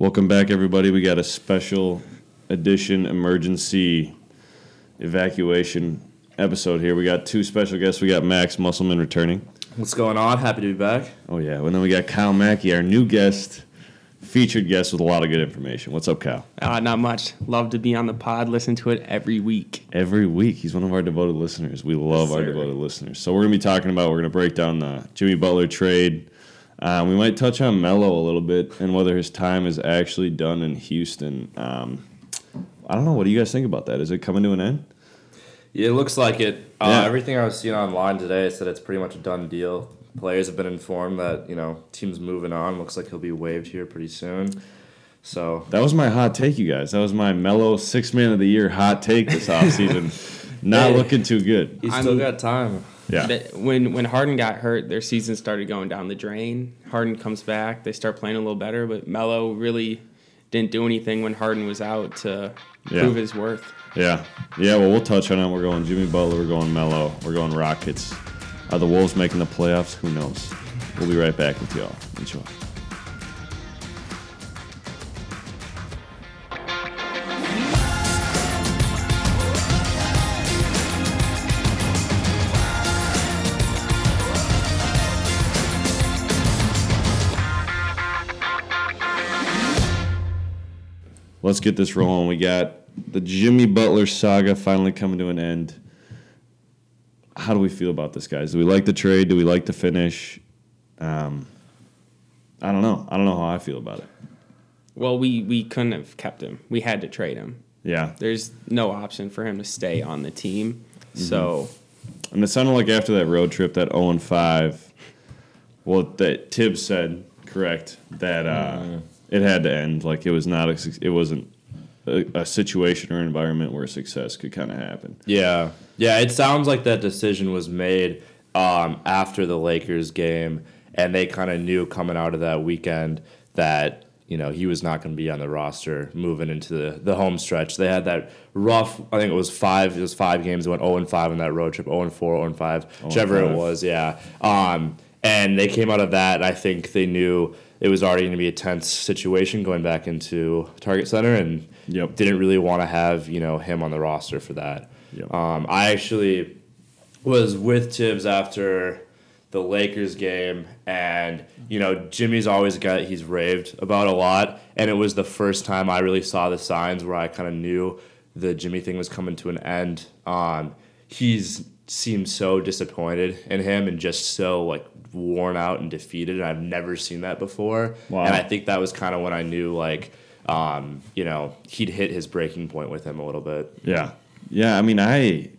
Welcome back, everybody. We got a special edition emergency evacuation episode here. We got two special guests. We got Max Musselman returning. What's going on? Happy to be back. Oh, yeah. And then we got Kyle Mackey, our new guest, featured guest with a lot of good information. What's up, Kyle? Uh, not much. Love to be on the pod. Listen to it every week. Every week. He's one of our devoted listeners. We love Yes, our sir. devoted listeners. So we're going to be talking about, we're going to break down the Jimmy Butler trade. Um, we might touch on Melo a little bit and whether his time is actually done in Houston. Um, I don't know. What do you guys think about that? Is it coming to an end? Yeah, it looks like it. Uh, Yeah. Everything I was seeing online today said it's pretty much a done deal. Players have been informed that you know teams moving on. Looks like he'll be waived here pretty soon. So That was my hot take, you guys. That was my Melo six man of the year hot take this offseason. Not Hey. looking too good. he's I'm- still got time. Yeah. When when Harden got hurt, their season started going down the drain. Harden comes back, they start playing a little better, but Melo really didn't do anything when Harden was out to Yeah. prove his worth. Yeah. Yeah, well, we'll touch on it. We're going Jimmy Butler. We're going Melo. We're going Rockets. Are the Wolves making the playoffs? Who knows? We'll be right back with y'all. Enjoy. Let's get this rolling. We got the Jimmy Butler saga finally coming to an end. How do we feel about this, guys? Do we like the trade? Do we like the finish? Um, I don't know. I don't know how I feel about it. Well, we, we couldn't have kept him. We had to trade him. Yeah. There's no option for him to stay on the team. So And it sounded like after that road trip, that 0 and 5, well, that Thibs said, correct, that uh, it had to end. Like it was not, a, it wasn't a, a situation or environment where success could kind of happen. Yeah, yeah. It sounds like that decision was made um, after the Lakers game, and they kind of knew coming out of that weekend that you know he was not going to be on the roster moving into the, the home stretch. They had that rough. I think it was five. It was five games. Went zero and five on that road trip. Zero and four. Zero and five. Whichever it was. Yeah. Um, and they came out of that. And I think they knew it was already going to be a tense situation going back into Target Center, and Yep. didn't really want to have you know him on the roster for that. Yep. Um, I actually was with Thibs after the Lakers game, and you know Jimmy's always got he's raved about a lot, and it was the first time I really saw the signs where I kind of knew the Jimmy thing was coming to an end. Um, he's seemed so disappointed in him and just so like worn out and defeated, and I've never seen that before. Wow. And I think that was kind of when I knew like. Um, you know, he'd hit his breaking point with him a little bit. Yeah, yeah. I mean, I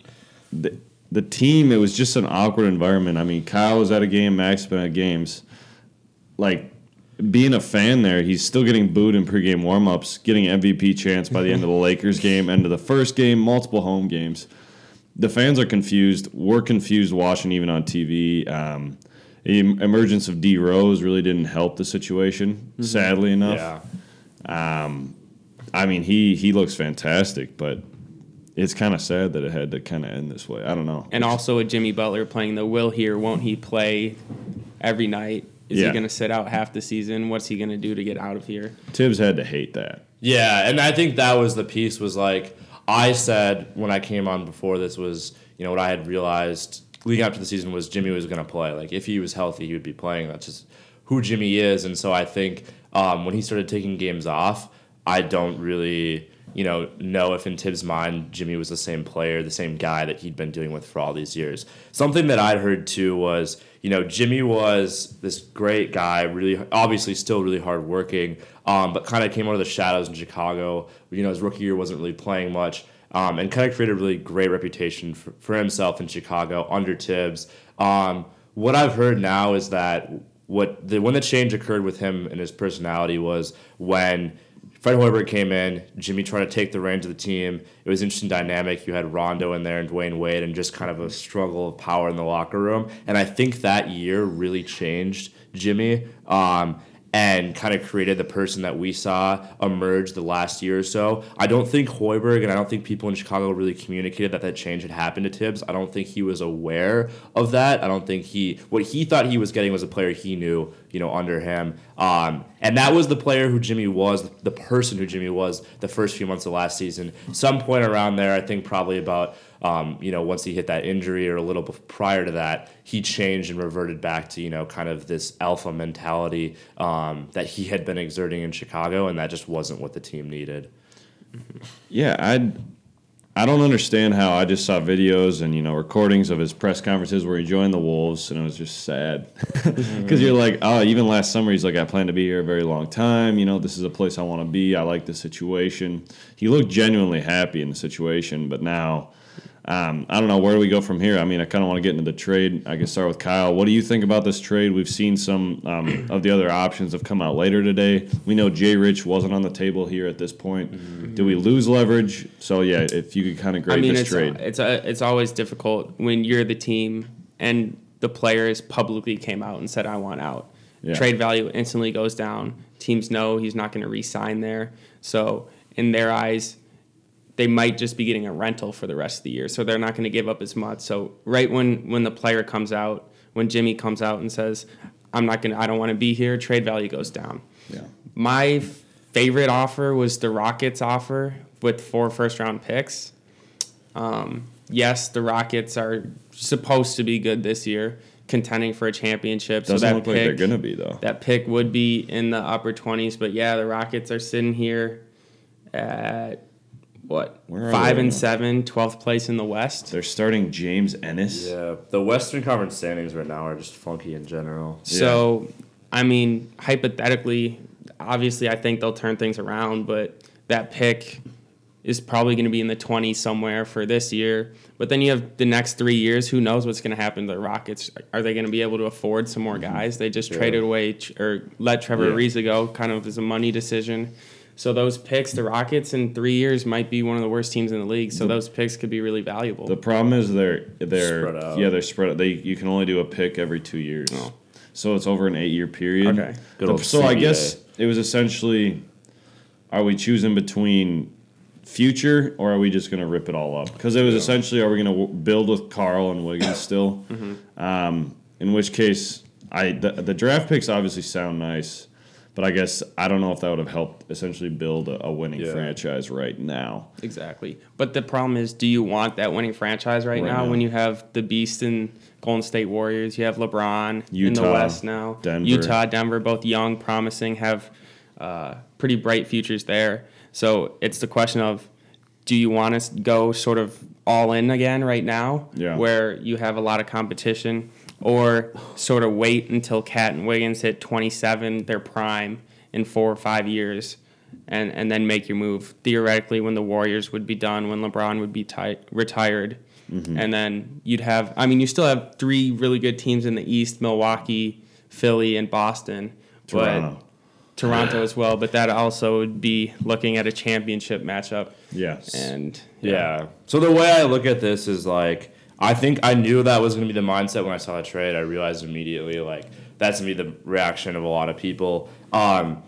the, the team. It was just an awkward environment. I mean, Kyle was at a game, Max been at games. Like being a fan there, he's still getting booed in pregame warmups, getting MVP chance by the end of the Lakers game, end of the first game, multiple home games. The fans are confused. We're confused watching even on TV. Um, the emergence of D Rose really didn't help the situation, sadly enough. Yeah. I mean, he he looks fantastic, but it's kind of sad that it had to kind of end this way. I don't know. and also with Jimmy Butler playing the will here, won't he play every night? Is Yeah. he going to sit out half the season? What's he going to do to get out of here? Thibs had to hate that. Yeah, and I think that was the piece was like I said when I came on before this was, you know, what I had realized leading up to the season was Jimmy was going to play. Like if he was healthy, he would be playing. That's just who Jimmy is, and so I think um, when he started taking games off, I don't really, you know, know if in Thibs' mind Jimmy was the same player, the same guy that he'd been dealing with for all these years. Something that I'd heard too was, you know, Jimmy was this great guy, really obviously still really hardworking, um, but kind of came out of the shadows in Chicago. You know, his rookie year wasn't really playing much. Um, and kind of created a really great reputation for, for himself in Chicago under Tibbs. Um, what I've heard now is that what the when the change occurred with him and his personality was when Fred Hoiberg came in, Jimmy tried to take the reins of the team. It was interesting dynamic. You had Rondo in there and Dwyane Wade, and just kind of a struggle of power in the locker room. And I think that year really changed Jimmy. Um, and kind of created the person that we saw emerge the last year or so. I don't think Hoiberg and I don't think people in Chicago really communicated that that change had happened to Thibs. I don't think he was aware of that. I don't think he what he thought he was getting was a player he knew, you know, under him. Um, and that was the player who Jimmy was, the person who Jimmy was the first few months of last season. Some point around there, I think probably about um, you know, once he hit that injury or a little prior to that, he changed and reverted back to, you know, kind of this alpha mentality um, that he had been exerting in Chicago, and that just wasn't what the team needed. Yeah, I I don't understand how I just saw videos and you know recordings of his press conferences where he joined the Wolves, and it was just sad because you're like, oh, even last summer he's like, I plan to be here a very long time. You know, this is a place I want to be. I like the situation. He looked genuinely happy in the situation, but now um, I don't know where do we go from here. I mean, I kind of want to get into the trade. I can start with Kyle. What do you think about this trade? We've seen some um, of the other options have come out later today. We know Jay Rich wasn't on the table here at this point. Mm-hmm. Do we lose leverage? So yeah, if you could kind of grade I mean, this it's, trade, it's a, it's always difficult when you're the team and the players publicly came out and said, "I want out." Yeah. Trade value instantly goes down. Teams know he's not going to re-sign there, so in their eyes, they might just be getting a rental for the rest of the year, so they're not going to give up as much. So right when when the player comes out, when Jimmy comes out and says, "I'm not going, to I don't want to be here," trade value goes down. Yeah. My favorite offer was the Rockets offer with four first round picks. Um, yes, the Rockets are supposed to be good this year, contending for a championship. Doesn't so that look pick, like they're gonna be though. That pick would be in the upper twenties, but yeah, the Rockets are sitting here at what five and seven, 12th place in the West. They're starting James Ennis. Yeah, the Western Conference standings right now are just funky in general. So, yeah. I mean, hypothetically, obviously, I think they'll turn things around, but that pick is probably going to be in the 20s somewhere for this year. But then you have the next three years. Who knows what's going to happen to the Rockets? Are they going to be able to afford some more mm-hmm. guys? They just yeah. traded away or let Trevor yeah. Ariza go, kind of as a money decision. So those picks, the Rockets in three years might be one of the worst teams in the league. So the, those picks could be really valuable. The problem is they're they're yeah they're spread out. They you can only do a pick every two years. Oh. So it's over an eight year period. Okay. The, so CBA. I guess it was essentially, are we choosing between future or are we just going to rip it all up? Because it was yeah. essentially, are we going to w- build with Karl and Wiggins still? Mm-hmm. Um, in which case, I the, the draft picks obviously sound nice. But I guess I don't know if that would have helped essentially build a, a winning yeah. franchise right now. Exactly. But the problem is, do you want that winning franchise right, right now, now, when you have the beast in Golden State Warriors, you have LeBron Utah, in the West now, Denver. Utah, Denver, both young, promising, have uh, pretty bright futures there. So it's the question of, do you want to go sort of all in again right now, yeah. where you have a lot of competition? Or sort of wait until KAT and Wiggins hit 27, their prime, in four or five years, and, and then make your move. Theoretically, when the Warriors would be done, when LeBron would be retired, mm-hmm. and then you'd have, I mean, you still have three really good teams in the East Milwaukee, Philly, and Boston. Toronto. But Toronto as well, but that also would be looking at a championship matchup. Yes. And yeah. yeah. So the way I look at this is like I think I knew that was going to be the mindset when I saw the trade. I realized immediately like that's to be the reaction of a lot of people. Um,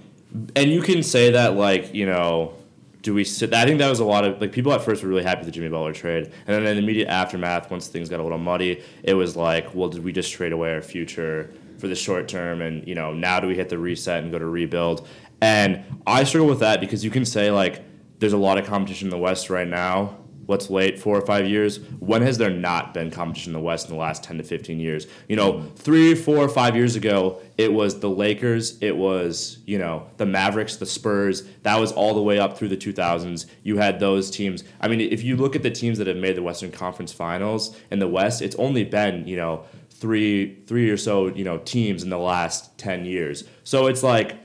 and you can say that like you know, do we sit? I think that was a lot of like people at first were really happy with the Jimmy Butler trade, and then in the immediate aftermath, once things got a little muddy, it was like, well, did we just trade away our future for the short term? And you know, now do we hit the reset and go to rebuild? And I struggle with that because you can say like there's a lot of competition in the West right now what's late four or five years when has there not been competition in the west in the last 10 to 15 years? You know three four five years ago it was the lakers it was you know the mavericks the spurs. That was all the way up through the 2000s you had those teams. I mean if you look at the teams that have made the western conference finals in the west it's only been you know three three or so you know teams in the last 10 years. So it's like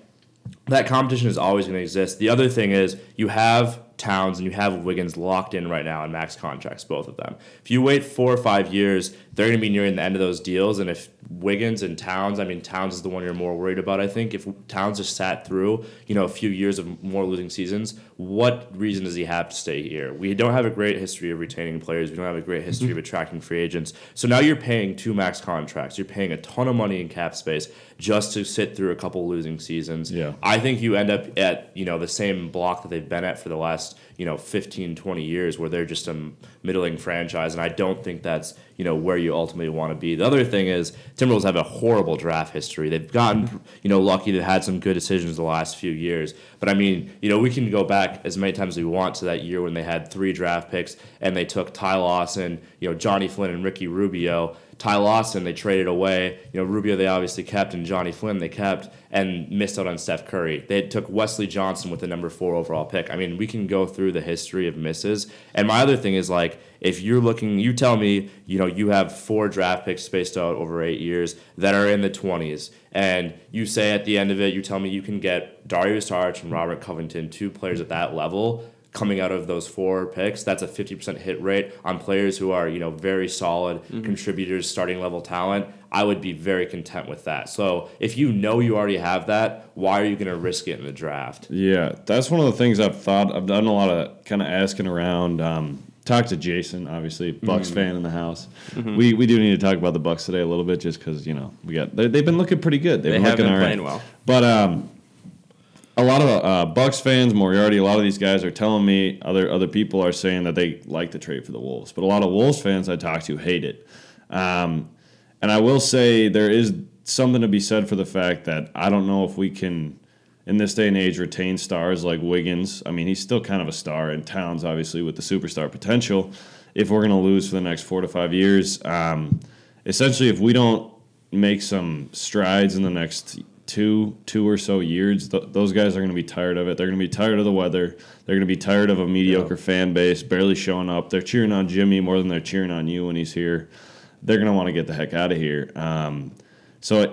that competition is always going to exist. The other thing is you have Towns and you have Wiggins locked in right now in max contracts, both of them. If you wait four or five years, they're going to be nearing the end of those deals. And if Wiggins and Towns, I mean, Towns is the one you're more worried about, I think. If Towns just sat through, you know, a few years of more losing seasons, what reason does he have to stay here? We don't have a great history of retaining players. We don't have a great history of mm-hmm. attracting free agents. So now you're paying two max contracts. You're paying a ton of money in cap space just to sit through a couple losing seasons. Yeah. I think you end up at, you know, the same block that they've been at for the last, you know, 15, 20 years where they're just a middling franchise. And I don't think that's, you know, where you ultimately want to be. The other thing is Timberwolves have a horrible draft history. They've gotten, you know, lucky they've had some good decisions the last few years. But I mean, you know, we can go back as many times as we want to that year when they had three draft picks and they took Ty Lawson, you know, Johnny Flynn and Ricky Rubio. Ty Lawson they traded away. You know, Rubio they obviously kept, and Johnny Flynn they kept, and missed out on Steph Curry. They took Wesley Johnson with the number four overall pick. I mean, we can go through the history of misses. And my other thing is like, if you're looking, you tell me, you know, you have four draft picks spaced out over eight years that are in the 20s, and you say at the end of it, you tell me you can get Dario Saric and Robert Covington, two players at that level coming out of those four picks, that's a 50% hit rate on players who are, you know, very solid contributors, starting level talent. I would be very content with that. So if you know you already have that, why are you going to risk it in the draft? Yeah, that's one of the things I've thought. I've done a lot of kind of asking around. Um, talked to Jason, obviously Bucks fan in the house. We we do need to talk about the Bucks today a little bit, just because you know we got they, they've been looking pretty good. They've They been have looking been all right. playing well. But um, a lot of uh, Bucks fans, Moriarty, a lot of these guys are telling me other other people are saying that they like the trade for the Wolves, but a lot of Wolves fans I talk to hate it. Um, and I will say there is something to be said for the fact that I don't know if we can, in this day and age, retain stars like Wiggins. I mean, he's still kind of a star, and Towns obviously with the superstar potential. If we're going to lose for the next four to five years, um, essentially, if we don't make some strides in the next two two or so years, th- those guys are going to be tired of it. They're going to be tired of the weather. They're going to be tired of a mediocre fan base barely showing up. They're cheering on Jimmy more than they're cheering on you when he's here. They're going to want to get the heck out of here. Um, so it,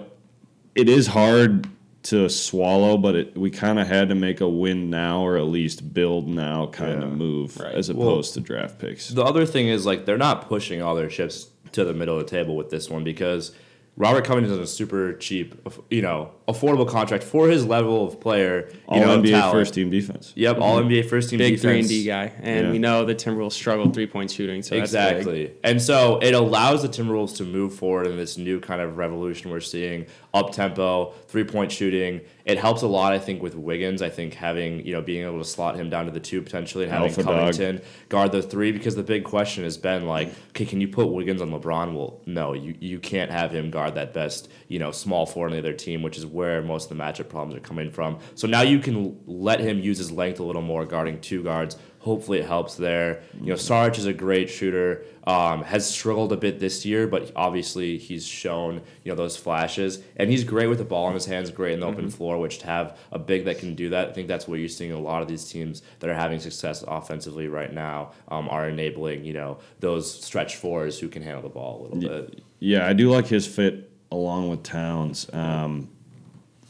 it is hard to swallow, but it, we kind of had to make a win now or at least build now kind of Yeah. move Right. as opposed to draft picks. The other thing is like they're not pushing all their chips to the middle of the table with this one because Robert Covington is a super cheap, you know, affordable contract for his level of player. You All know, NBA talent. first team defense. Yep, all mm-hmm. NBA first team Big defense. three and D guy, and Yeah. we know the Timberwolves struggle three point shooting. So that's big. exactly. And so it allows the Timberwolves to move forward in this new kind of revolution we're seeing, up tempo, three point shooting. It helps a lot, I think, with Wiggins. I think having, you know, being able to slot him down to the two potentially and having Alpha dog. Covington guard the three because the big question has been like, okay, can you put Wiggins on LeBron? Well, no, you, you can't have him guard that best, you know, small four on the other team, which is where most of the matchup problems are coming from. So now you can let him use his length a little more guarding two guards. Hopefully it helps there. You know, Sarge is a great shooter. Um, has struggled a bit this year, but obviously he's shown you know those flashes, and he's great with the ball in his hands, great in the open floor. Which to have a big that can do that, I think that's what you're seeing. A lot of these teams that are having success offensively right now um, are enabling you know those stretch fours who can handle the ball a little bit. Yeah, I do like his fit along with Towns. Um,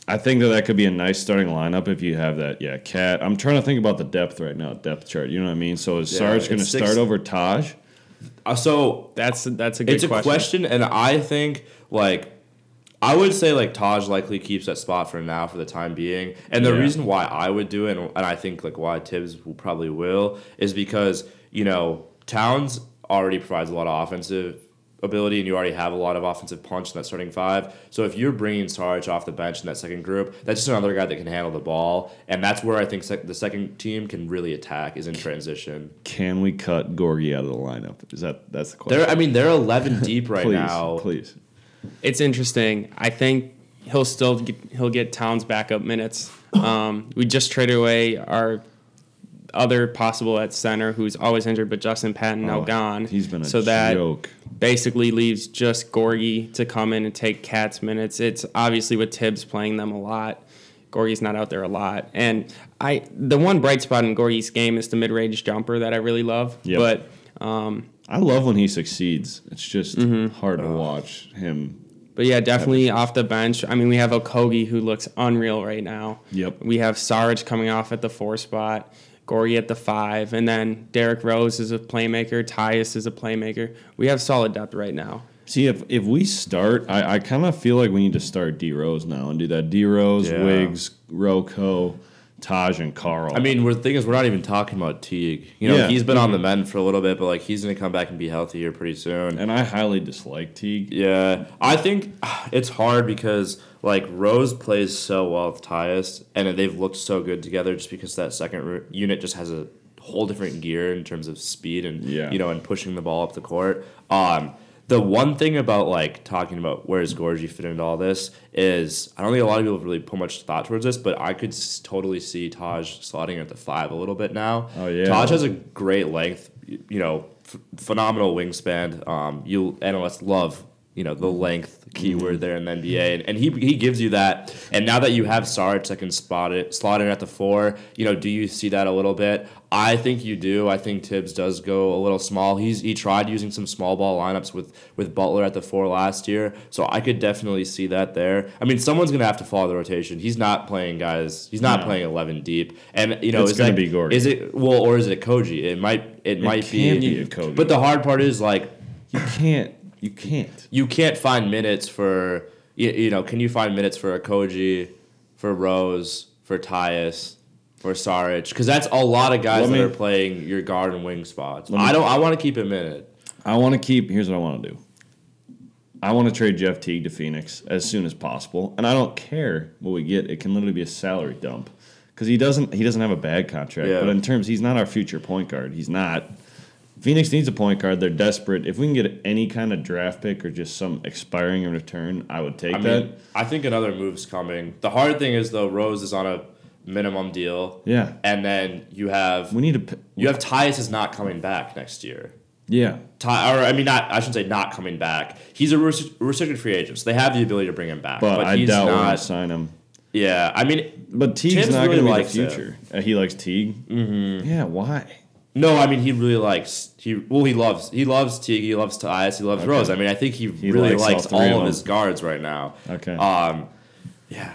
I think that that could be a nice starting lineup if you have that. Yeah, KAT. I'm trying to think about the depth right now, depth chart. You know what I mean? So is Yeah, Sarge going to start over Taj? Uh, so That's that's a good it's a question. question. and I think like I would say like Taj likely keeps that spot for now for the time being. And the Yeah. reason why I would do it, and, and I think like why Thibs will probably will, is because you know Towns already provides a lot of offensive ability, and you already have a lot of offensive punch in that starting five. So if you're bringing Sarge off the bench in that second group, that's just another guy that can handle the ball, and that's where I think sec- the second team can really attack is in transition. Can we cut Gorgui out of the lineup? Is that that's the question? They're, I mean, they're 11 deep right please, now. please. It's interesting. I think he'll still get, he'll get Towns backup minutes. Um, we just traded away our other possible at center who's always injured, but Justin Patton now Oh, gone. He's been a so that joke. basically leaves just Gorgui to come in and take KAT's minutes. It's obviously with Thibs playing them a lot. Gorgui's not out there a lot. And I the one bright spot in Gorgui's game is the mid range jumper that I really love. Yep. But um, I love when he succeeds. It's just Mm-hmm. hard to watch him. But yeah, definitely off the bench. I mean, we have Okogie who looks unreal right now. Yep. We have Sarge coming off at the four spot, Gorgui at the five, and then Derrick Rose is a playmaker. Tyus is a playmaker. We have solid depth right now. See, if if we start, I, I kind of feel like we need to start D Rose now and do that D Rose, Yeah. Wiggs, RoCo, Taj, and Karl. I mean, we're the thing is, we're not even talking about Teague. You know, Yeah. he's been on the mm-hmm. mend for a little bit, but like he's gonna come back and be healthy here pretty soon. and I highly dislike Teague. Yeah, I think it's hard because like Rose plays so well with Tyus, and they've looked so good together just because that second unit just has a whole different gear in terms of speed and Yeah. you know and pushing the ball up the court. Um, the one thing about like talking about where does Gorgui fit into all this is I don't think a lot of people really put much thought towards this, but I could s- totally see Taj slotting at the five a little bit now. Oh, yeah. Taj has a great length, you know, f- phenomenal wingspan. Um, you analysts love you know the mm-hmm. length keyword mm-hmm. there in the NBA, mm-hmm. and, and he he gives you that. And now that you have Saric that can spot it, slot in at the four, you know, do you see that a little bit? I think you do. I think Thibs does go a little small. He's he tried using some small ball lineups with with Butler at the four last year, so I could definitely see that there. I mean, someone's gonna have to follow the rotation. He's not playing guys. He's not No. playing eleven deep, and you know, It's is gonna that- be Gordon. Is it well, or is it Koji? It might. It, might can be. be Okogie. But the hard part is like You can't. You can't. you can't find minutes for you, you know can you find minutes for Okogie, for Rose, for Tyus, for Saric? Because that's a lot of guys that are playing your guard and wing spots. Me- I don't. I want to keep a minute. I want to keep. Here's what I want to do. I want to trade Jeff Teague to Phoenix as soon as possible, and I don't care what we get. It can literally be a salary dump because he doesn't. He doesn't have a bad contract, Yeah. but in terms, he's not our future point guard. He's not. Phoenix needs a point guard. They're desperate. If we can get any kind of draft pick or just some expiring in return, I would take I that. mean, I think another move's coming. The hard thing is though, Rose is on a minimum deal, yeah, and then you have we need to. p- you have Tyus is not coming back next year. Yeah, Ty, or I mean, not I shouldn't say not coming back. He's a restricted free agent, so they have the ability to bring him back. but, But, I he's doubt we're gonna sign him. Yeah, I mean, But Teague's Thibs not really going to be the it. future. Uh, he likes Teague. Mm-hmm. Yeah, why? No, I mean he really likes he well he loves he loves Teague, he loves Tyus, he loves Okay. Rose. I mean, I think he, He really likes all likes three all, of his guards right now. Okay. Um, yeah,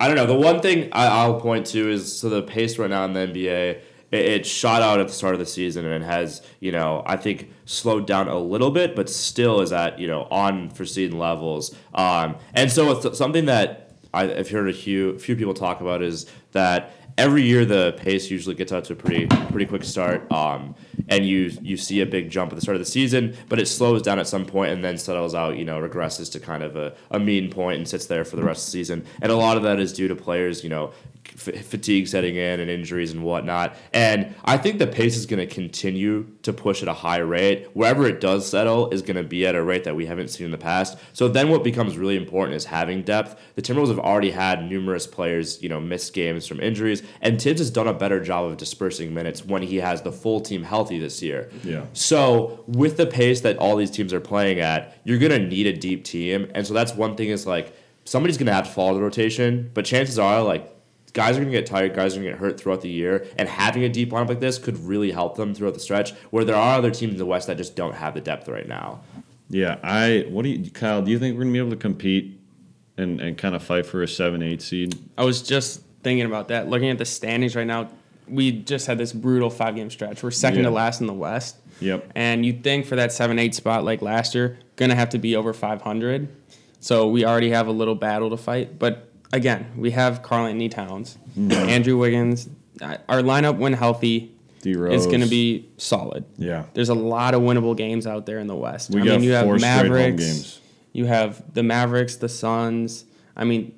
I don't know. The one thing I, I'll point to is so the pace right now in the NBA. It, it shot out at the start of the season and it has, you know, I think slowed down a little bit, but still is at, you know, on foreseen levels. Um, and so it's something that I, I've heard a few, a few people talk about is that every year the pace usually gets out to a pretty pretty quick start, um, and you you see a big jump at the start of the season, but it slows down at some point and then settles out. You know, regresses to kind of a, a mean point and sits there for the rest of the season. And a lot of that is due to players, you know, f- fatigue setting in and injuries and whatnot. And I think the pace is going to continue to push at a high rate. Wherever it does settle is going to be at a rate that we haven't seen in the past. So then what becomes really important is having depth. The Timberwolves have already had numerous players, you know, miss games from injuries, and Thibs has done a better job of dispersing minutes when he has the full team healthy this year. Yeah. So with the pace that all these teams are playing at, you're gonna need a deep team, and so that's one thing is like somebody's gonna have to follow the rotation, but chances are like guys are gonna get tired, guys are gonna get hurt throughout the year, and having a deep lineup like this could really help them throughout the stretch. Where there are other teams in the West that just don't have the depth right now. Yeah, I. What do you, Kyle? Do you think we're gonna be able to compete and, and kind of fight for a seven, eight seed? I was just thinking about that. Looking at the standings right now, we just had this brutal five game stretch. We're second Yeah. to last in the West. Yep. And you'd think for that 7 8 spot like last year, gonna have to be over 500. So we already have a little battle to fight. But again, we have Karl Anthony Towns, Mm-hmm. Andrew Wiggins. Uh, Our lineup, when healthy, D Rose is gonna be solid. Yeah, There's a lot of winnable games out there in the West. we I got mean, you have four straight home Mavericks. games. You have the Mavericks, the Suns. I mean,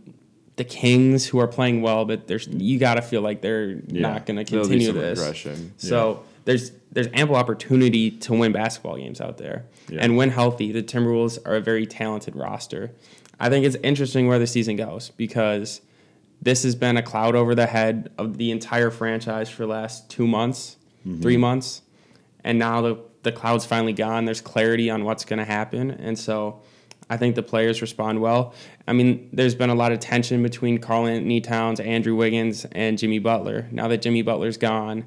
the Kings who are playing well, but there's you got to feel like they're Yeah. not going to continue this. regression. So there's there's ample opportunity to win basketball games out there, Yeah. and when healthy, the Timberwolves are a very talented roster. I think it's interesting where the season goes because this has been a cloud over the head of the entire franchise for the last two months, Mm-hmm. three months, and now the the cloud's finally gone. There's clarity on what's going to happen, and so I think the players respond well. I mean, there's been a lot of tension between Karl Anthony Towns, Andrew Wiggins, and Jimmy Butler. Now that Jimmy Butler's gone,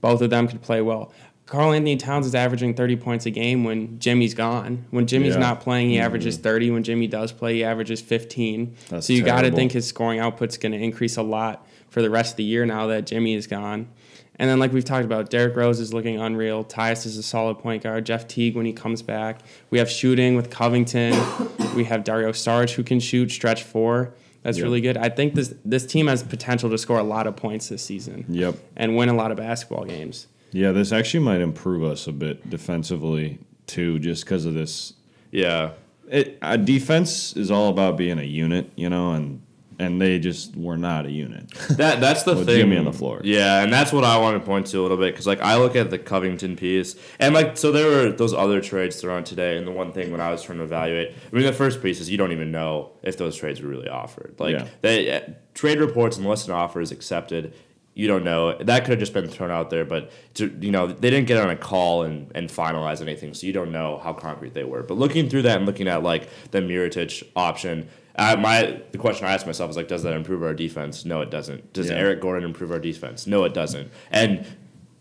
both of them could play well. Karl Anthony Towns is averaging 30 points a game when Jimmy's gone. When Jimmy's Yeah. not playing, he mm-hmm. averages 30. When Jimmy does play, he averages 15. That's so you got to think his scoring output's going to increase a lot for the rest of the year now that Jimmy is gone. And then, like we've talked about, Derrick Rose is looking unreal. Tyus is a solid point guard. Jeff Teague when he comes back. We have shooting with Covington. we have Dario Saric who can shoot stretch four. That's Yep. really good. I think this this team has potential to score a lot of points this season Yep. and win a lot of basketball games. Yeah, this actually might improve us a bit defensively too, just because of this. Yeah. It uh, defense is all about being a unit, you know, and and they just were not a unit. That that's the thing. Jimmy on the floor. Yeah, and that's what I want to point to a little bit because like I look at the Covington piece and like so there were those other trades thrown today, and the one thing when I was trying to evaluate, I mean the first piece is you don't even know if those trades were really offered. Like Yeah. they uh, trade reports unless an offer is accepted. You don't know. That could have just been thrown out there, but to, you know they didn't get on a call and, and finalize anything, so you don't know how concrete they were. But looking through that and looking at like the Miritich option, uh, my the question I asked myself is like, does that improve our defense? No, it doesn't. Does Yeah. Eric Gordon improve our defense? No, it doesn't. And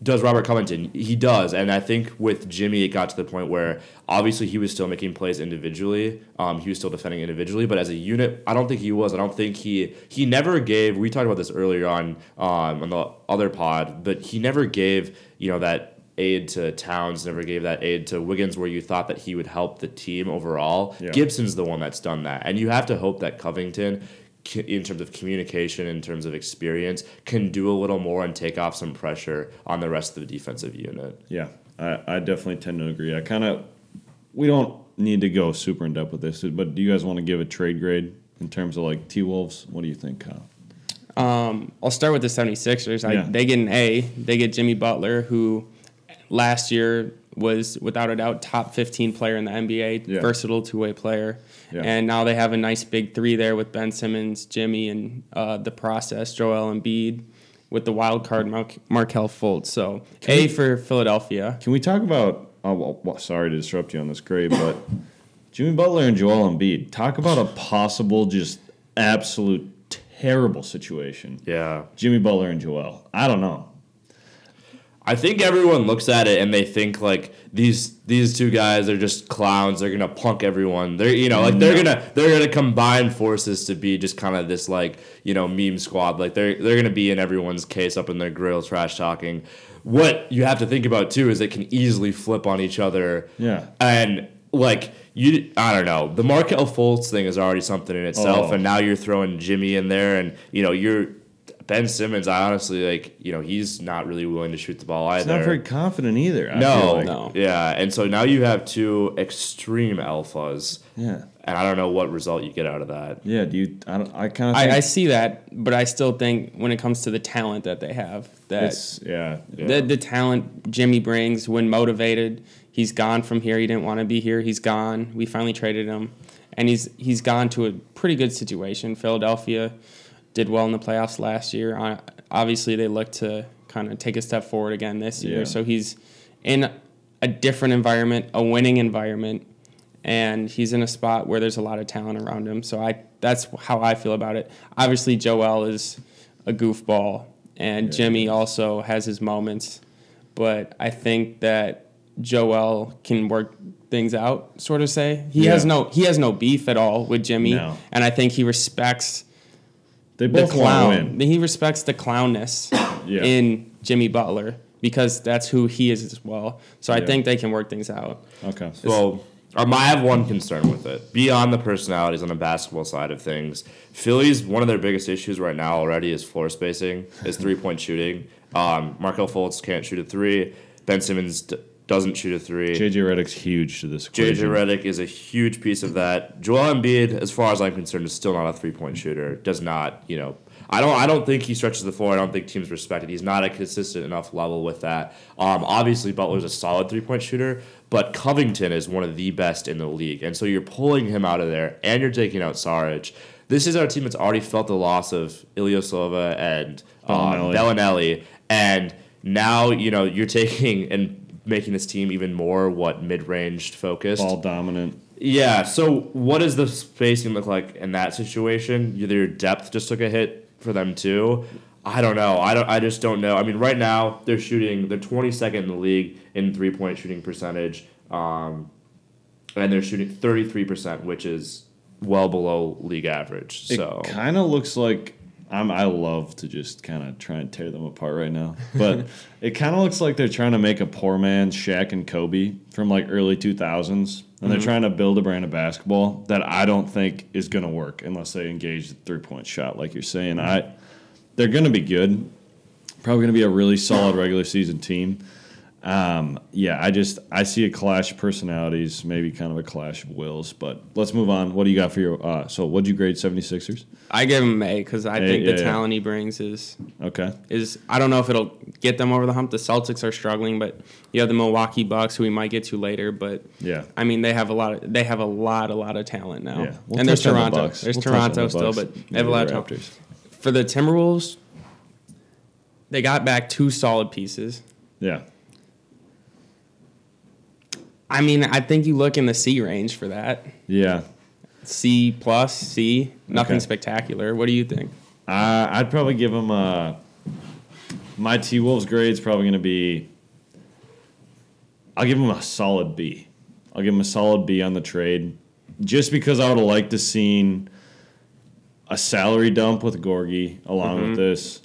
does Robert Covington? He does. And I think with Jimmy, it got to the point where obviously he was still making plays individually. Um, he was still defending individually, but as a unit, I don't think he was. I don't think he he never gave. We talked about this earlier on um, on the other pod, but he never gave you know that aid to Towns, never gave that aid to Wiggins, where you thought that he would help the team overall. Yeah. Gibson's the one that's done that, and you have to hope that Covington in terms of communication, in terms of experience, can do a little more and take off some pressure on the rest of the defensive unit. Yeah, I, I definitely tend to agree. I kind of, we don't need to go super in depth with this, but do you guys want to give a trade grade in terms of like T Wolves? What do you think, Kyle? Um, I'll start with the 76ers. I, Yeah. They get an A. They get Jimmy Butler, who last year was without a doubt top 15 player in the NBA, Yeah. versatile two way player. Yeah. And now they have a nice big three there with Ben Simmons, Jimmy, and uh, the process, Joel Embiid, with the wild card Mar- Markelle Fultz. So A for Philadelphia. Can we talk about? Oh, well, well, sorry to disrupt you on this grade, but Jimmy Butler and Joel Embiid. Talk about a possible, just absolute terrible situation. Yeah. Jimmy Butler and Joel. I don't know. I think everyone looks at it and they think like these these two guys are just clowns. They're gonna punk everyone. They're you know like they're gonna they're gonna combine forces to be just kind of this like you know meme squad. Like they're they're gonna be in everyone's case up in their grill trash talking. What you have to think about too is they can easily flip on each other. Yeah. And like you, I don't know. The Markelle Fultz thing is already something in itself, Oh. and now you're throwing Jimmy in there, and you know you're Ben Simmons. I honestly like you know he's not really willing to shoot the ball either. He's not very confident either. I no, like. No. yeah, and so now you have two extreme alphas, Yeah. and I don't know what result you get out of that. Yeah. Do you? I, don't- I kind of. I, I see that, but I still think when it comes to the talent that they have, that It's yeah. the, the talent Jimmy brings when motivated. He's gone from here. He didn't want to be here. He's gone. We finally traded him, and he's he's gone to a pretty good situation. Philadelphia did well in the playoffs last year. Obviously, they look to kind of take a step forward again this year. Yeah. So he's in a different environment, a winning environment, and he's in a spot where there's a lot of talent around him. So I that's how I feel about it. Obviously, Joel is a goofball, and Jimmy also has his moments, but I think that Joel can work things out. Sort of say he has no he has no beef at all with Jimmy, No. and I think he respects They the both want to clown. win. He respects the clownness Yeah. in Jimmy Butler because that's who he is as well. So I Yeah. think they can work things out. Okay. So um, I have one concern with it. Beyond the personalities on the basketball side of things, Philly's one of their biggest issues right now already is floor spacing, is three point shooting. Um, Markelle Fultz can't shoot a three. Ben Simmons d- doesn't shoot a three. JJ Redick's huge to this JJ. Redick is a huge piece of that. Joel Embiid, as far as I'm concerned, is still not a three point shooter. Does not, you know, I don't. I don't think he stretches the floor. I don't think teams respect it. He's not a consistent enough level with that. Um, obviously, Butler's a solid three point shooter, but Covington is one of the best in the league, and so you're pulling him out of there, and you're taking out Saric. This is our team that's already felt the loss of Ilyasova and um. Belinelli, and now you know you're taking and making this team even more what mid range focused. Ball dominant. Yeah. So what does the spacing look like in that situation? Either your depth just took a hit for them too. I don't know. I don't. I just don't know. I mean, right now they're shooting. They're 22nd in the league in three-point shooting percentage, um, and they're shooting 33%, which is well below league average. It So kind of looks like I'm I love to just kind of try and tear them apart right now, but it kind of looks like they're trying to make a poor man's Shaq and Kobe from like early 2000s, and Mm-hmm. they're trying to build a brand of basketball that I don't think is going to work unless they engage the three point shot, like you're saying. I they're going to be good, probably going to be a really solid regular season team. Um, yeah, I just I see a clash of personalities, maybe kind of a clash of wills. But let's move on. What do you got for your? Uh, so, what'd you grade 76ers? I give him A because I A, think the yeah. talent he brings is Okay. is I don't know if it'll get them over the hump. The Celtics are struggling, but you have the Milwaukee Bucks, who we might get to later. But Yeah. I mean, they have a lot. Of, they have a lot, a lot of talent now. Yeah, we'll and there's on the Toronto. There's We'll Toronto the still, but they have a lot of talent. For the Timberwolves, they got back two solid pieces. Yeah. I mean, I think you look in the C range for that. Yeah. C plus C, nothing Okay. spectacular. What do you think? Uh, I'd probably give them a. My T Wolves grade's probably going to be. I'll give them a solid B. I'll give them a solid B on the trade, just because I would have liked to seen a salary dump with Gorgui along with this,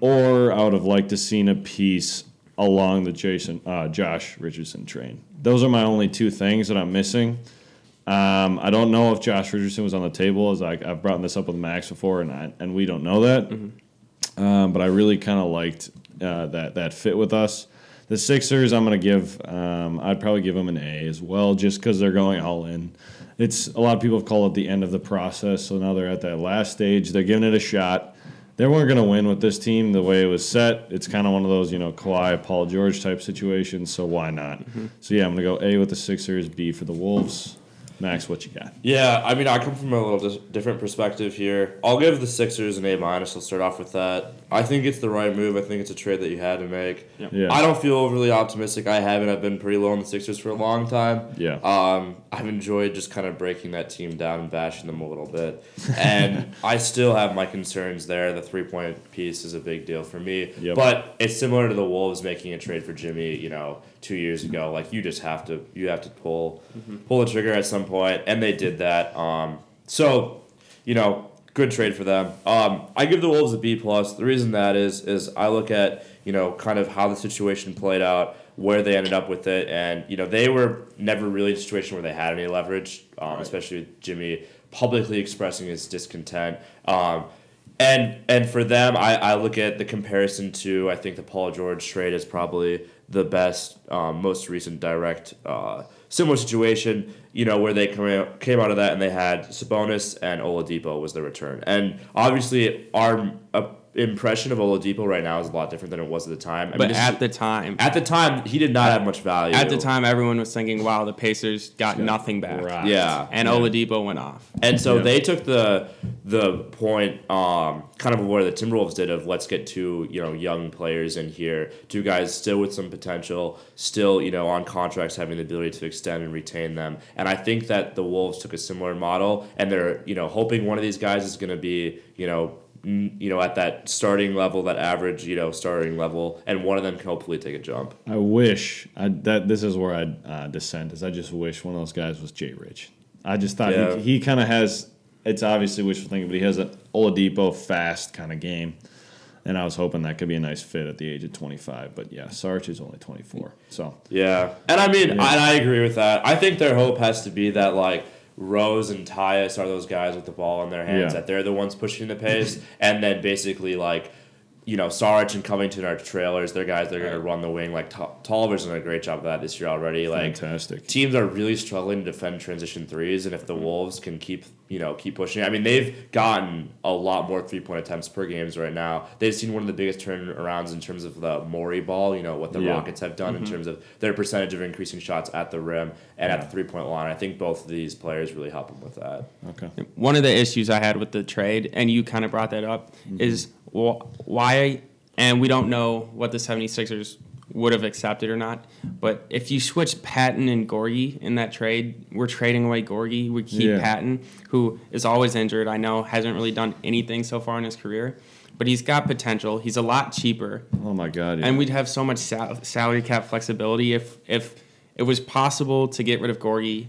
or I would have liked to seen a piece along the Jason uh, Josh Richardson train. Those are my only two things that I'm missing. Um, I don't know if Josh Richardson was on the table, as I, I've brought this up with Max before, and I, and we don't know that. Um, but I really kind of liked uh, that that fit with us. The Sixers, I'm gonna give. Um, I'd probably give them an A as well, just because they're going all in. It's a lot of people have called it the end of the process, so now they're at that last stage. They're giving it a shot. They weren't gonna win with this team the way it was set. It's kind of one of those, you know, Kawhi, Paul George type situations. So why not? Mm-hmm. So yeah, I'm gonna go A with the Sixers, B for the Wolves. Max, what you got? Yeah, I mean, I come from a little dis- different perspective here. I'll give the Sixers an A minus. I'll start off with that. I think it's the right move. I think it's a trade that you had to make. Yeah. I don't feel overly optimistic. I haven't. I've been pretty low on the Sixers for a long time. Yeah. Um, I've enjoyed just kind of breaking that team down and bashing them a little bit, and I still have my concerns there. The three point piece is a big deal for me. Yep. But it's similar to the Wolves making a trade for Jimmy. You know, two years ago. Like you just have to you have to pull pull the trigger at some point, and they did that. Um, so you know, good trade for them. Um, I give the Wolves a B plus. The reason that is is I look at you know kind of how the situation played out, where they ended up with it, and you know they were never really in a situation where they had any leverage, um, especially with Jimmy publicly expressing his discontent. Um, and and for them, I, I look at the comparison to I think the Paul George trade is probably the best, um, most recent direct uh, similar situation. You know where they came out, came out of that and they had Sabonis and Oladipo was the return, and obviously our uh, impression of Oladipo right now is a lot different than it was at the time. I But this at is- the time, at the time, he did not have much value. at the time, everyone was thinking, "Wow, the Pacers got nothing back," Right. yeah, and Oladipo went off. And so Yeah. they took the the point, um, kind of where the Timberwolves did of let's get two you know young players in here, two guys still with some potential, still you know on contracts having the ability to extend and retain them. And I think that the Wolves took a similar model, and they're you know hoping one of these guys is going to be you know. You know, at that starting level, that average, you know, starting level, and one of them can hopefully take a jump. I wish I, that this is where I uh, dissent. Is I just wish one of those guys was Jay Rich. I just thought Yeah. he, he kind of has. It's obviously wishful thinking, but he has an Oladipo fast kind of game, and I was hoping that could be a nice fit at the age of 25. But yeah, Sarge is only 24, so Yeah, and I mean, and I agree with that. I think their hope has to be that like Rose and Tyus are those guys with the ball in their hands, Yeah. that they're the ones pushing the pace, and then basically like. You know, Sarge and Covington are trailers. They're guys that are going to run the wing. Like T- Tolliver's done a great job of that this year already. Like fantastic. teams are really struggling to defend transition threes, and if the mm. Wolves can keep you know keep pushing, I mean they've gotten a lot more three point attempts per games right now. They've seen one of the biggest turnarounds in terms of the Morey ball. You know what the Yeah. Rockets have done in mm-hmm. terms of their percentage of increasing shots at the rim and at the three point line. I think both of these players really help them with that. Okay. One of the issues I had with the trade, and you kind of brought that up, mm-hmm. is wh- why, and we don't know what the 76ers would have accepted or not, but if you switch Patton and Gorgui in that trade, we're trading away Gorgui. We keep Yeah. Patton, who is always injured. I know hasn't really done anything so far in his career, but he's got potential. He's a lot cheaper. Oh my God. Yeah. and we'd have so much sal- salary cap flexibility if if it was possible to get rid of Gorgui.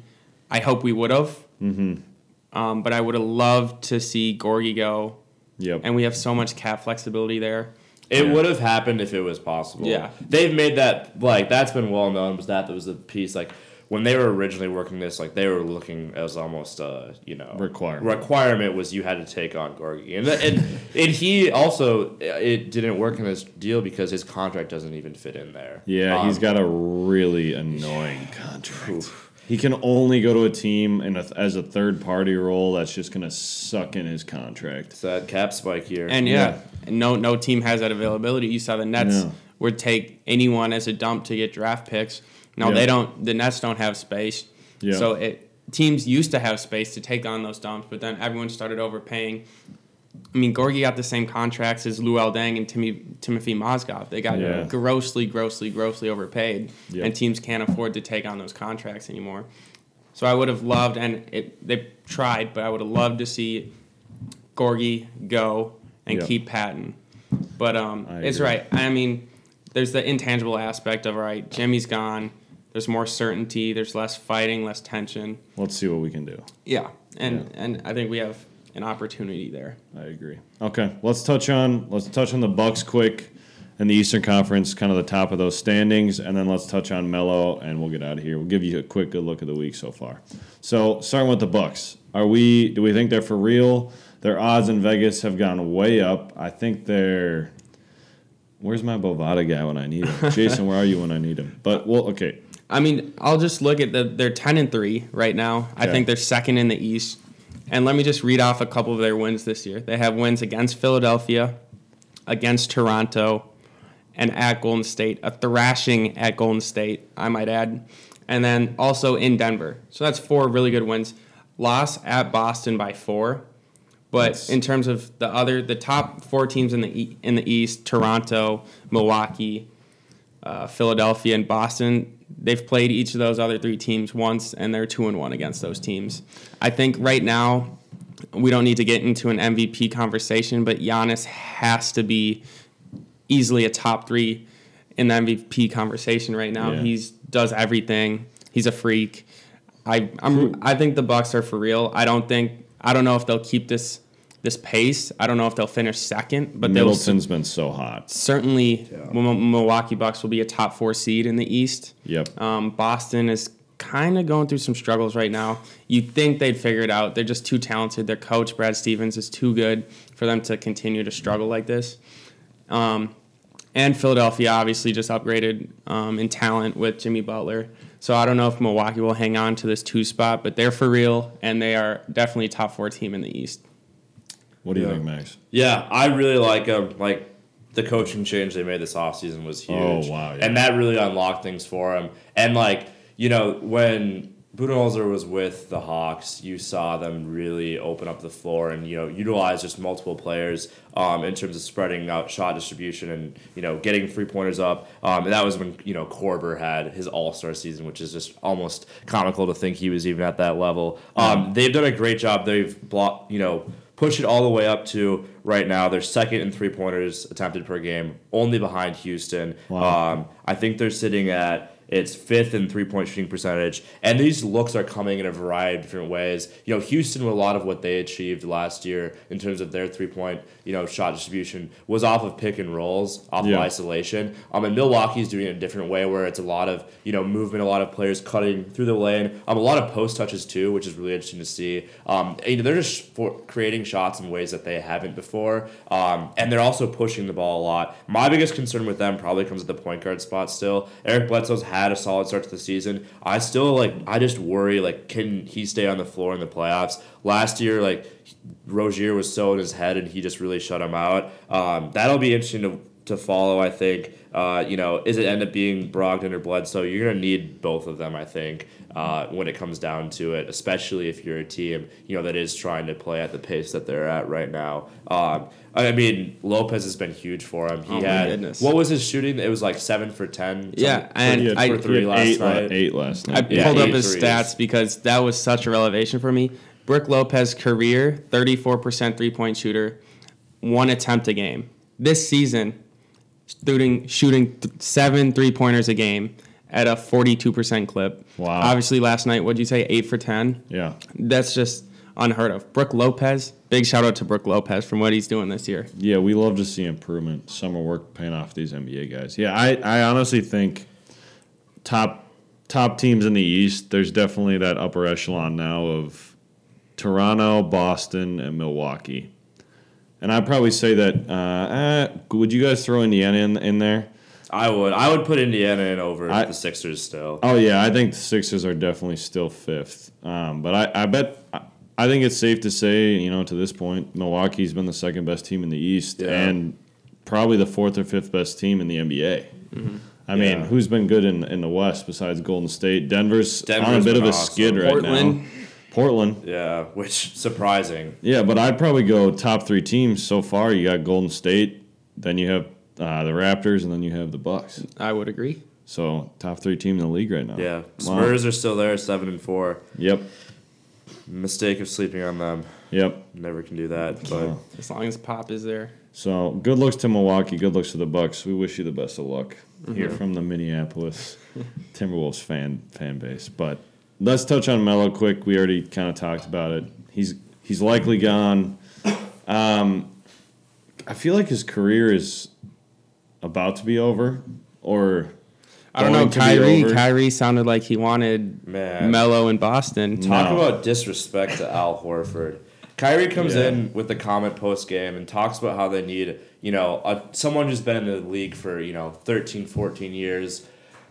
I hope we would have. Mm-hmm. Um, but I would have loved to see Gorgui go Yep. and we have so much cap flexibility there. It Yeah. would have happened if it was possible. Yeah. They've made that like that's been well known. Was that that was the piece like when they were originally working this like they were looking as almost a you know Requirement. requirement was you had to take on Gorgui and and and he also it didn't work in this deal because his contract doesn't even fit in there. Yeah, Um, he's got a really annoying contract. He can only go to a team in a, as a third party role that's just going to suck in his contract. it's that cap spike here. And yeah, no no team has that availability. You saw the Nets No. would take anyone as a dump to get draft picks. No, Yeah. they don't. The Nets don't have space. Yeah. So it teams used to have space to take on those dumps, but then everyone started overpaying. I mean, Gorgui got the same contracts as Luol Deng and Timmy, Timothy Mozgov. They got Yeah. grossly, grossly, grossly overpaid, and teams can't afford to take on those contracts anymore. So I would have loved, and it, they tried, but I would have loved to see Gorgui go and Yeah. keep Patton. But um, it's right. I mean, there's the intangible aspect of all right. Jimmy's gone. There's more certainty. There's less fighting, less tension. Let's see what we can do. Yeah, and Yeah. and I think we have an opportunity there. I agree. Okay, let's touch on let's touch on the Bucks quick in the Eastern Conference, kind of the top of those standings, and then let's touch on Melo, and we'll get out of here. We'll give you a quick good look at the week so far. So, starting with the Bucks, are we? Do we think they're for real? Their odds in Vegas have gone way up. I think they're. Where's my Bovada guy when I need him? Jason, where are you when I need him? But well, okay, I mean, I'll just look at the they're ten and three right now. I think they're second in the East. And let me just read off a couple of their wins this year. They have wins against Philadelphia, against Toronto, and at Golden State. A thrashing at Golden State, I might add. And then also in Denver. So that's four really good wins. Loss at Boston by four. But That's- in terms of the other, the top four teams in the e- in the East, Toronto, Milwaukee, uh, Philadelphia and Boston, they've played each of those other three teams once, and they're two and one against those teams. I think right now we don't need to get into an MVP conversation, but Giannis has to be easily a top three in the MVP conversation right now. Yeah. He's does everything. He's a freak. I I'm I think the Bucks are for real. I don't think I don't know if they'll keep this this pace. I don't know if they'll finish second, but they'll Middleton's been so hot. certainly Mil- Milwaukee Bucks will be a top four seed in the East. Yep. Um, Boston is kind of going through some struggles right now. You'd think they'd figure it out. They're just too talented. Their coach Brad Stevens is too good for them to continue to struggle like this. Um, and Philadelphia obviously just upgraded um, in talent with Jimmy Butler. So I don't know if Milwaukee will hang on to this two spot, but they're for real, and they are definitely top four team in the East. What do you Yeah. think, Max? Yeah, I really like them. Like the coaching change they made this offseason was huge. Oh, wow, yeah. And that really unlocked things for him. And like, you know, when Budenholzer was with the Hawks, you saw them really open up the floor and, you know, utilize just multiple players um, in terms of spreading out shot distribution and, you know, getting three pointers up. Um, and that was when, you know, Korver had his all star season, which is just almost comical to think he was even at that level. Um, they've done a great job. They've blocked, you know, push it all the way up to right now. They're second in three pointers attempted per game, only behind Houston. Wow. Um, I think they're sitting at it's fifth in three point shooting percentage, and these looks are coming in a variety of different ways. You know, Houston, a lot of what they achieved last year in terms of their three point you know shot distribution was off of pick and rolls, off Yeah. of isolation. Um, and Milwaukee's doing it a different way, where it's a lot of you know movement, a lot of players cutting through the lane, um, a lot of post touches too, which is really interesting to see. Um, and, you know, they're just for creating shots in ways that they haven't before, um, and they're also pushing the ball a lot. My biggest concern with them probably comes at the point guard spot. Still, Eric Bledsoe's had a solid start to the season. I still like. I just worry like, can he stay on the floor in the playoffs? Last year, like Rozier was so in his head, and he just really shut him out. Um, that'll be interesting to to follow. I think. Uh, you know, is it end up being Brogdon or Bledsoe? You're gonna need both of them. I think uh, when it comes down to it, especially if you're a team you know that is trying to play at the pace that they're at right now. Um, I mean, Lopez has been huge for him. He Oh my had goodness. what was his shooting? It was like seven for ten. Yeah, and He I- he for three last eight, night. eight last I night. Yeah, pulled up his threes. stats because that was such a revelation for me. Brook Lopez career 34% three point shooter, one attempt a game. This season, shooting shooting th- seven three pointers a game at a 42% clip. Wow. Obviously, last night, what'd you say? Eight for 10. yeah. That's just unheard of. Brook Lopez, big shout out to Brook Lopez from what he's doing this year. Yeah, we love to see improvement. Summer work paying off these NBA guys. Yeah, I, I honestly think top top teams in the East. There's definitely that upper echelon now of Toronto, Boston, and Milwaukee. And I'd probably say that. Uh, eh, would you guys throw Indiana in, in there? I would. I would put Indiana in over I- the Sixers still. Oh yeah, I think the Sixers are definitely still fifth. Um, but I, I bet I, I think it's safe to say, you know, to this point, Milwaukee's been the second best team in the East Yeah. and probably the fourth or fifth best team in the NBA. I mean, who's been good in, in the West besides Golden State? Denver's, on a bit of a awesome. skid right Portland. now. Portland. Yeah, which surprising. Yeah, but I'd probably go top three teams so far. You got Golden State, then you have uh, the Raptors, and then you have the Bucks. I would agree. So top three team in the league right now. Yeah, Wow. Spurs are still there, seven and four. Yep. Mistake of sleeping on them. Yep. Never can do that. But So- As long as Pop is there. So good looks to Milwaukee. Good looks to the Bucks. We wish you the best of luck here from the Minneapolis Timberwolves fan fan base. But let's touch on Melo quick. We already kind of talked about it. He's he's likely gone. Um, I feel like his career is about to be over, or I don't know. going to Kyrie. Kyrie sounded like he wanted Man. Melo in Boston. talk No. about disrespect to Al Horford. Kyrie comes Yeah. in with the comment post game and talks about how they need, you know, a, someone who's been in the league for, you know, 13, 14 years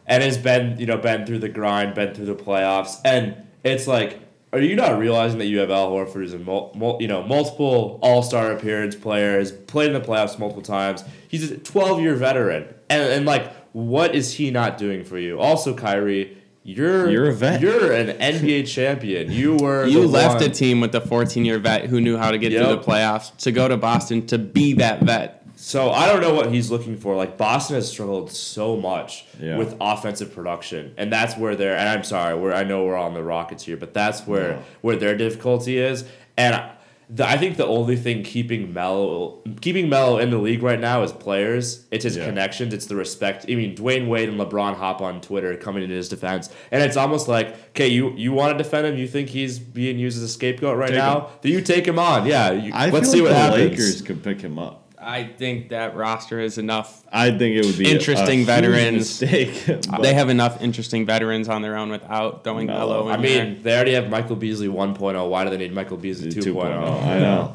and has been, you know, been through the grind, been through the playoffs. And it's like, are you not realizing that you have Al Horford who's a mul- mul- you know multiple All Star appearance player, has played in the playoffs multiple times. He's a 12 year veteran, and and like, what is he not doing for you? Also, Kyrie, you're You're a vet. You're an NBA champion. You were You left one. a team with a 14 year vet who knew how to get through the playoffs to go to Boston to be that vet. So I don't know what he's looking for. Like Boston has struggled so much Yeah. with offensive production, and that's where they're. And I'm sorry, we're I know we're on the Rockets here, but that's where No. where their difficulty is. And I, the, I think the only thing keeping Melo keeping Melo in the league right now is players. It's his Yeah. connections. It's the respect. I mean, Dwyane Wade and LeBron hop on Twitter coming into his defense, and it's almost like, okay, you you want to defend him? You think he's being used as a scapegoat right Take now? him. Then you take him on. Yeah, you, I let's feel see like what the happens. Lakers could pick him up. I think that roster is enough. I think it would be Interesting a huge veterans. mistake. They have enough interesting veterans on their own without throwing No, Melo in I there. mean, they already have Michael Beasley 1.0. Why do they need Michael Beasley 2.0? I know.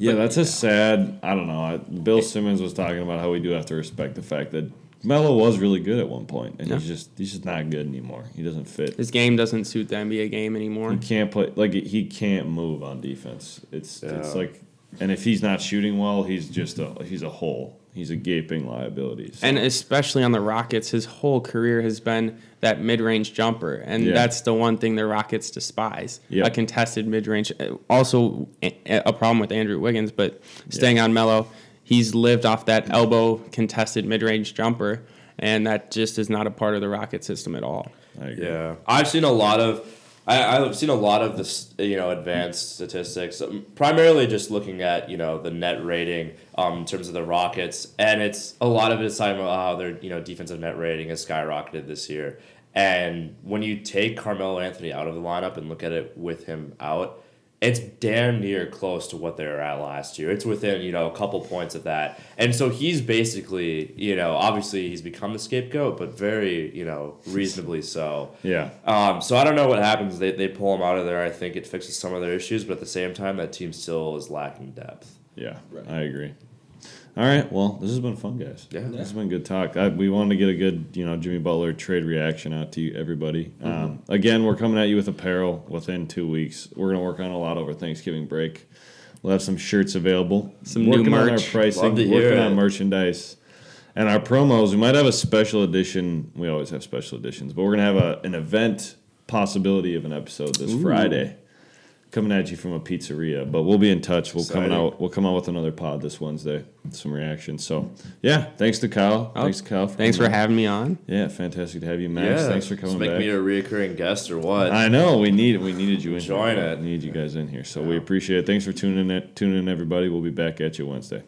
Yeah, that's a sad. I don't know. I, Bill Simmons was talking about how we do have to respect the fact that Melo was really good at one point, and he's just he's just not good anymore. He doesn't fit. His game doesn't suit the NBA game anymore. He can't play like he can't move on defense. It's it's like, and if he's not shooting well, he's just a he's a hole. He's a gaping liability. So- And especially on the Rockets, his whole career has been that mid-range jumper, and Yeah. that's the one thing the Rockets despise: Yep. a contested mid-range. Also, a, a problem with Andrew Wiggins, but staying on Melo, he's lived off that elbow contested mid-range jumper, and that just is not a part of the Rocket system at all. I agree. Yeah, I've seen a lot of. I, I've seen a lot of this, you know, advanced statistics. um, Primarily, just looking at you know the net rating um, in terms of the Rockets, and it's a lot of it is talking about how their you know defensive net rating has skyrocketed this year. And when you take Carmelo Anthony out of the lineup and look at it with him out, it's damn near close to what they were at last year. It's within, you know, a couple points of that. And so he's basically, you know, obviously he's become the scapegoat, but very, you know, reasonably so. Yeah. Um, so I don't know what happens. They, they pull him out of there. I think it fixes some of their issues, but at the same time, that team still is lacking depth. Yeah, I agree. All right, well, this has been fun, guys. Yeah. this has been good talk. I, we wanted to get a good, you know, Jimmy Butler trade reaction out to you, everybody. Mm-hmm. Um, again, we're coming at you with apparel within two weeks. We're gonna work on a lot over Thanksgiving break. We'll have some shirts available. Some new working on our merch. pricing, to working it. on merchandise, and our promos. We might have a special edition. We always have special editions, but we're gonna have a, an event possibility of an episode this Friday coming at you from a pizzeria. But we'll be in touch. We'll come out. We'll come out with another pod this Wednesday. Some reactions. So yeah, thanks to Kyle. Oh, thanks to Kyle. For Thanks for on. having me on. Yeah, fantastic to have you, Max. Yeah. Thanks for coming Just make back. me a reoccurring guest or what? I know we need we needed you in. Join here. it. We need you guys in here. So we appreciate it. Thanks for tuning in. Tuning in, everybody. We'll be back at you Wednesday.